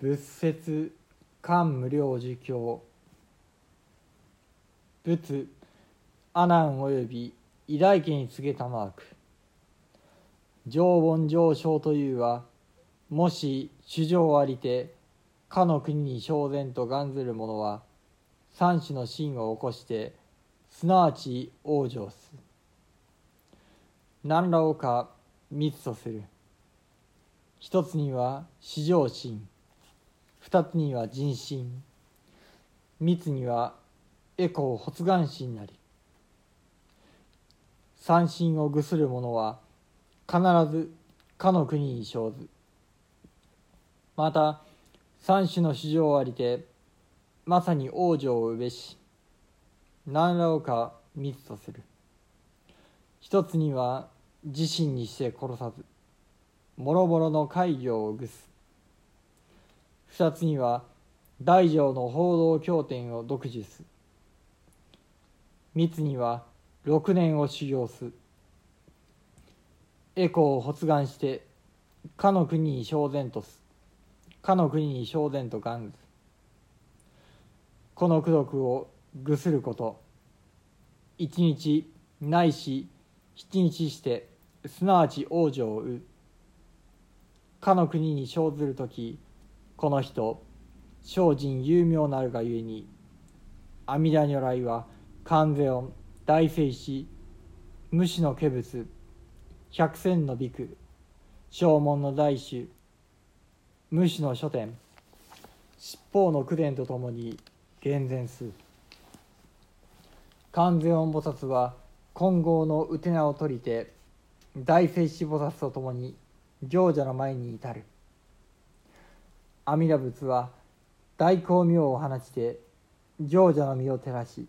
仏説漢無量寿経仏阿南および偉大家に告げたマーク。常盆上昇というはもし主情ありてかの国に正然と願ずる者は三種の心を起こしてすなわち往生す。何らをか密とする。一つには至上心。二つには人心。密にはエコー発願心なり。三心を具する者は必ずかの国に生ず。また三種の市場ありてまさに往生をうべし何らをか密とする。一つには自身にして殺さずもろもろの戒行をぐす。二つには大乗の報道経典を読受す。密には六年を修行す。エコを発願してかの国に正然とす。かの国に正然と願ず。この功徳を具すること。一日ないし七日してすなわち往生をうかの国に生ずる時この人精進有名なるがゆえに阿弥陀如来は観世音大聖師無視の化仏百戦のビク正門の大衆無視の書店。七宝の口伝とともに厳然す観世音菩薩は金剛のうてなを取りて大聖子菩薩とともに行者の前に至る。阿弥陀仏は大光明を放ちて行者の身を照らし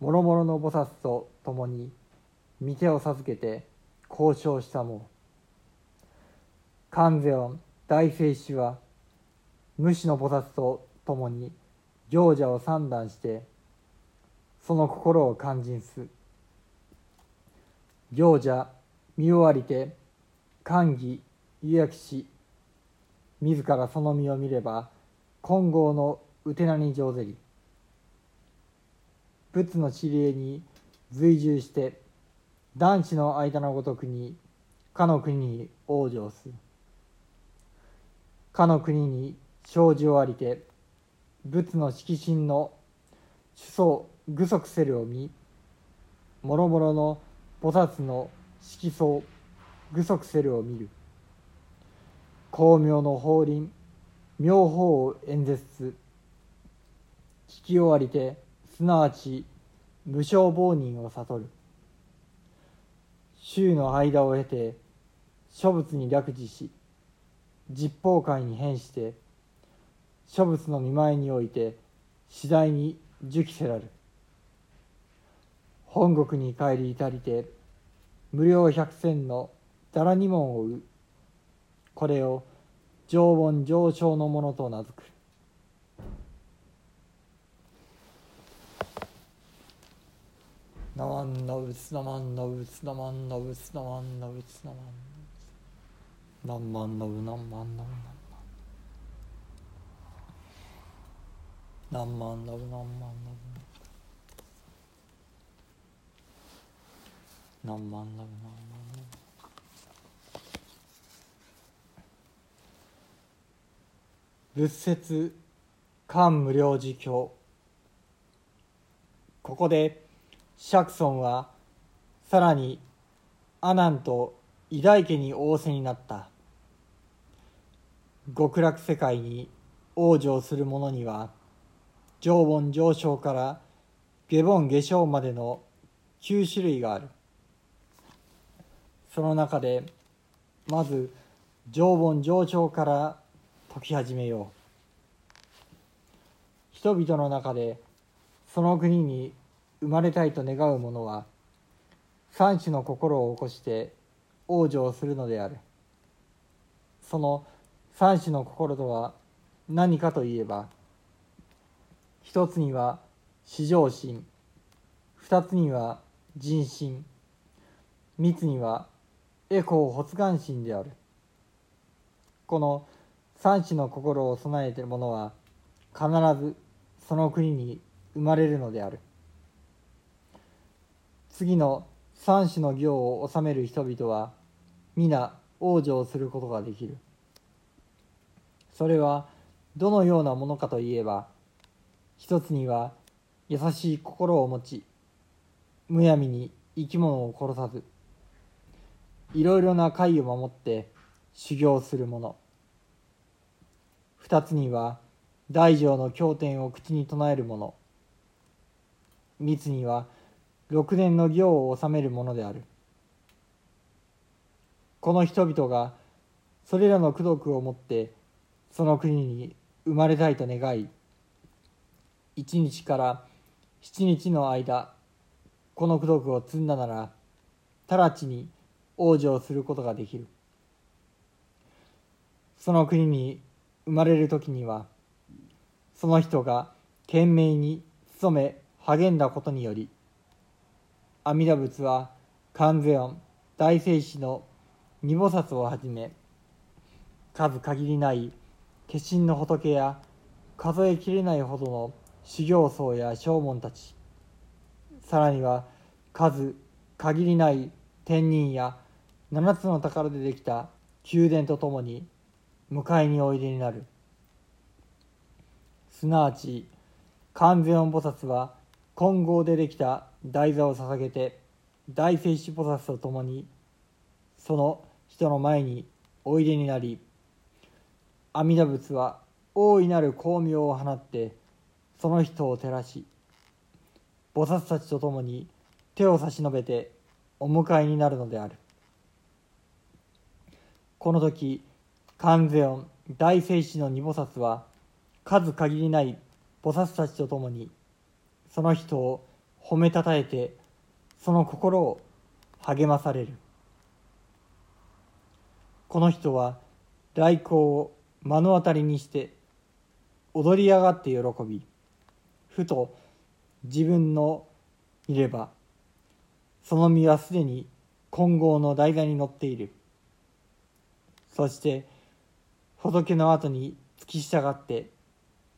諸々の菩薩と共に御手を授けて交渉したも観世音大聖子は無視の菩薩と共に行者を三段してその心を肝心す。行者見終わりて歓喜湯焼きし自らその身を見れば金剛のうてなに上ぜり。仏の知りに随従して男子の間のごとくにかの国に往生すかの国に生じをありて仏の色心の主相具足せるを見もろもろの菩薩の色相具足せるを見る。光明の法輪妙法を演説。す聞き終わりてすなわち無償亡人を悟る。週の間を経て諸仏に略示し実法界に変して諸仏の見舞いにおいて次第に受記せらる。本国に帰り至りて無料百戦のだらに門を追うこれを常温上昇のものと名付く。ナマンナウツナマンナウツナマンナウツナマンナウツナマンナンマンナウナンマンナウナンマンナンマンナウナンマンナウナンマンナウナンマンナウ仏説漢無量寿経ここで釈尊はさらに阿南と偉大家に仰せになった。極楽世界に往生する者には常盆上昇から下盆下昇までの9種類がある。その中でまず常盆上長から解き始めよう。人々の中でその国に生まれたいと願う者は三種の心を起こして往生するのである。その三種の心とは何かといえば一つには至上心。二つには人心。三つにはエコー発願心である。この三種の心を備えている者は必ずその国に生まれるのである。次の三種の行を治める人々は皆往生することができる。それはどのようなものかといえば一つには優しい心を持ちむやみに生き物を殺さずいろいろな会を守って修行する者二つには大乗の経典を口に唱える者三つには六年の行を治めるものである。この人々がそれらの功徳をもってその国に生まれたいと願い一日から七日の間この功徳を積んだなら直ちに往生することができる。その国に生まれる時にはその人が懸命に努め励んだことにより阿弥陀仏は観世音大聖師の二菩薩をはじめ数限りない化身の仏や数えきれないほどの修行僧や正門たちさらには数限りない天人や七つの宝でできた宮殿とともに迎えにおいでになる。すなわち観世音菩薩は金剛でできた台座を捧げて大聖子菩薩と共にその人の前においでになり阿弥陀仏は大いなる光明を放ってその人を照らし菩薩たちと共に手を差し伸べてお迎えになるのである。この時観世音大聖子の二菩薩は数限りない菩薩たちと共にその人を褒めたたえてその心を励まされる。この人は来光を目の当たりにして踊り上がって喜びふと自分の見ればその身はすでに金剛の台座に乗っている。そして仏の後に付き従って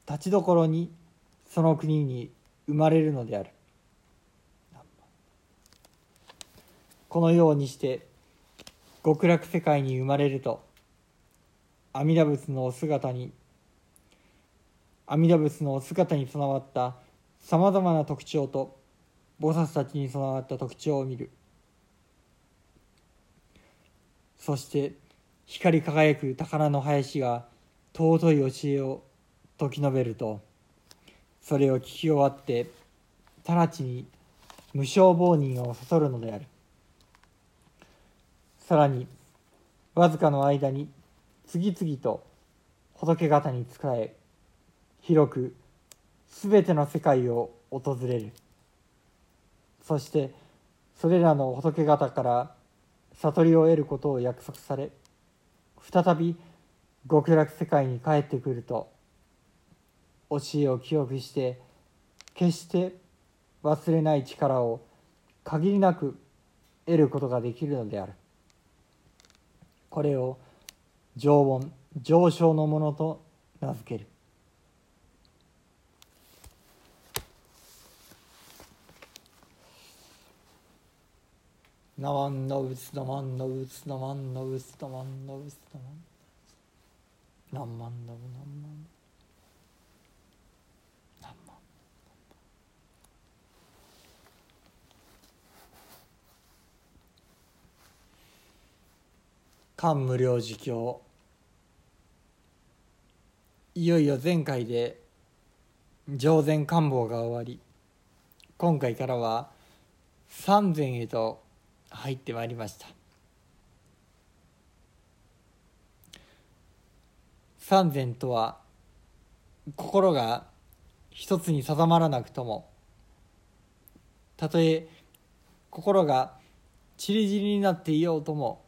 立ちどころにその国に生まれるのである。このようにして極楽世界に生まれると阿弥陀仏のお姿に阿弥陀仏のお姿に備わったさまざまな特徴と菩薩たちに備わった特徴を見る。そして光り輝く宝の林が尊い教えを説き述べるとそれを聞き終わって直ちに無償亡人をそそるのである。さらにわずかの間に次々と仏方に仕え広く全ての世界を訪れる。そしてそれらの仏方から悟りを得ることを約束され再び極楽世界に帰ってくると教えを記憶して決して忘れない力を限りなく得ることができるのである。これを常温上昇のものと名付ける。ナマンノウツナマンノウツナマンノウツナマンノウツナマン何万ノウ何万何万漢無量寿経いよいよ前回で上善官房が終わり今回からは三善へと入ってまいりました。三善とは心が一つに定まらなくともたとえ心がちりぢりになっていようとも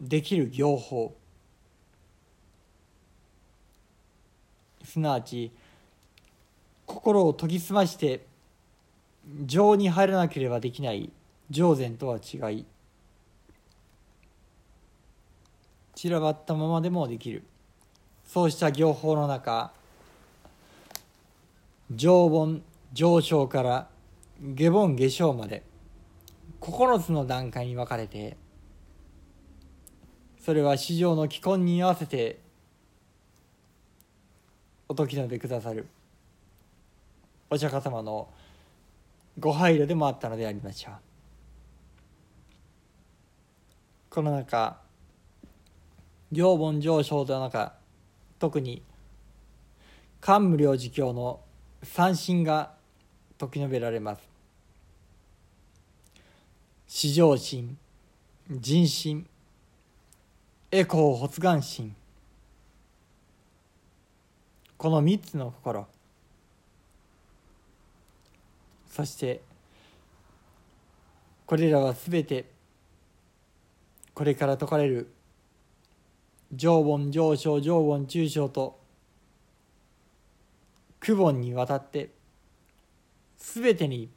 できる行法。すなわち心を研ぎ澄まして情に入らなければできない情禅とは違い散らばったままでもできる。そうした行法の中常盆上昇から下盆下昇まで9つの段階に分かれてそれは市場の既婚に合わせてお説きのでくださるお釈迦様のご配慮でもあったのでありましょうこの中行本上昇の中特に桓武領寺教の三神が説き述べられます。至上心人心エコー発願心。この三つの心。そしてこれらはすべてこれから説かれる上盆上昇上盆中昇と九盆にわたってすべてに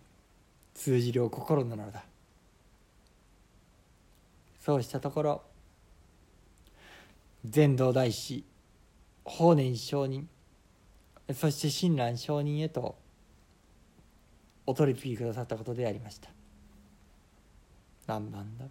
通じる心なのだ。そうしたところ禅道大師法然上人そして親鸞上人へとお取り次ぎくださったことでありました。何番だ？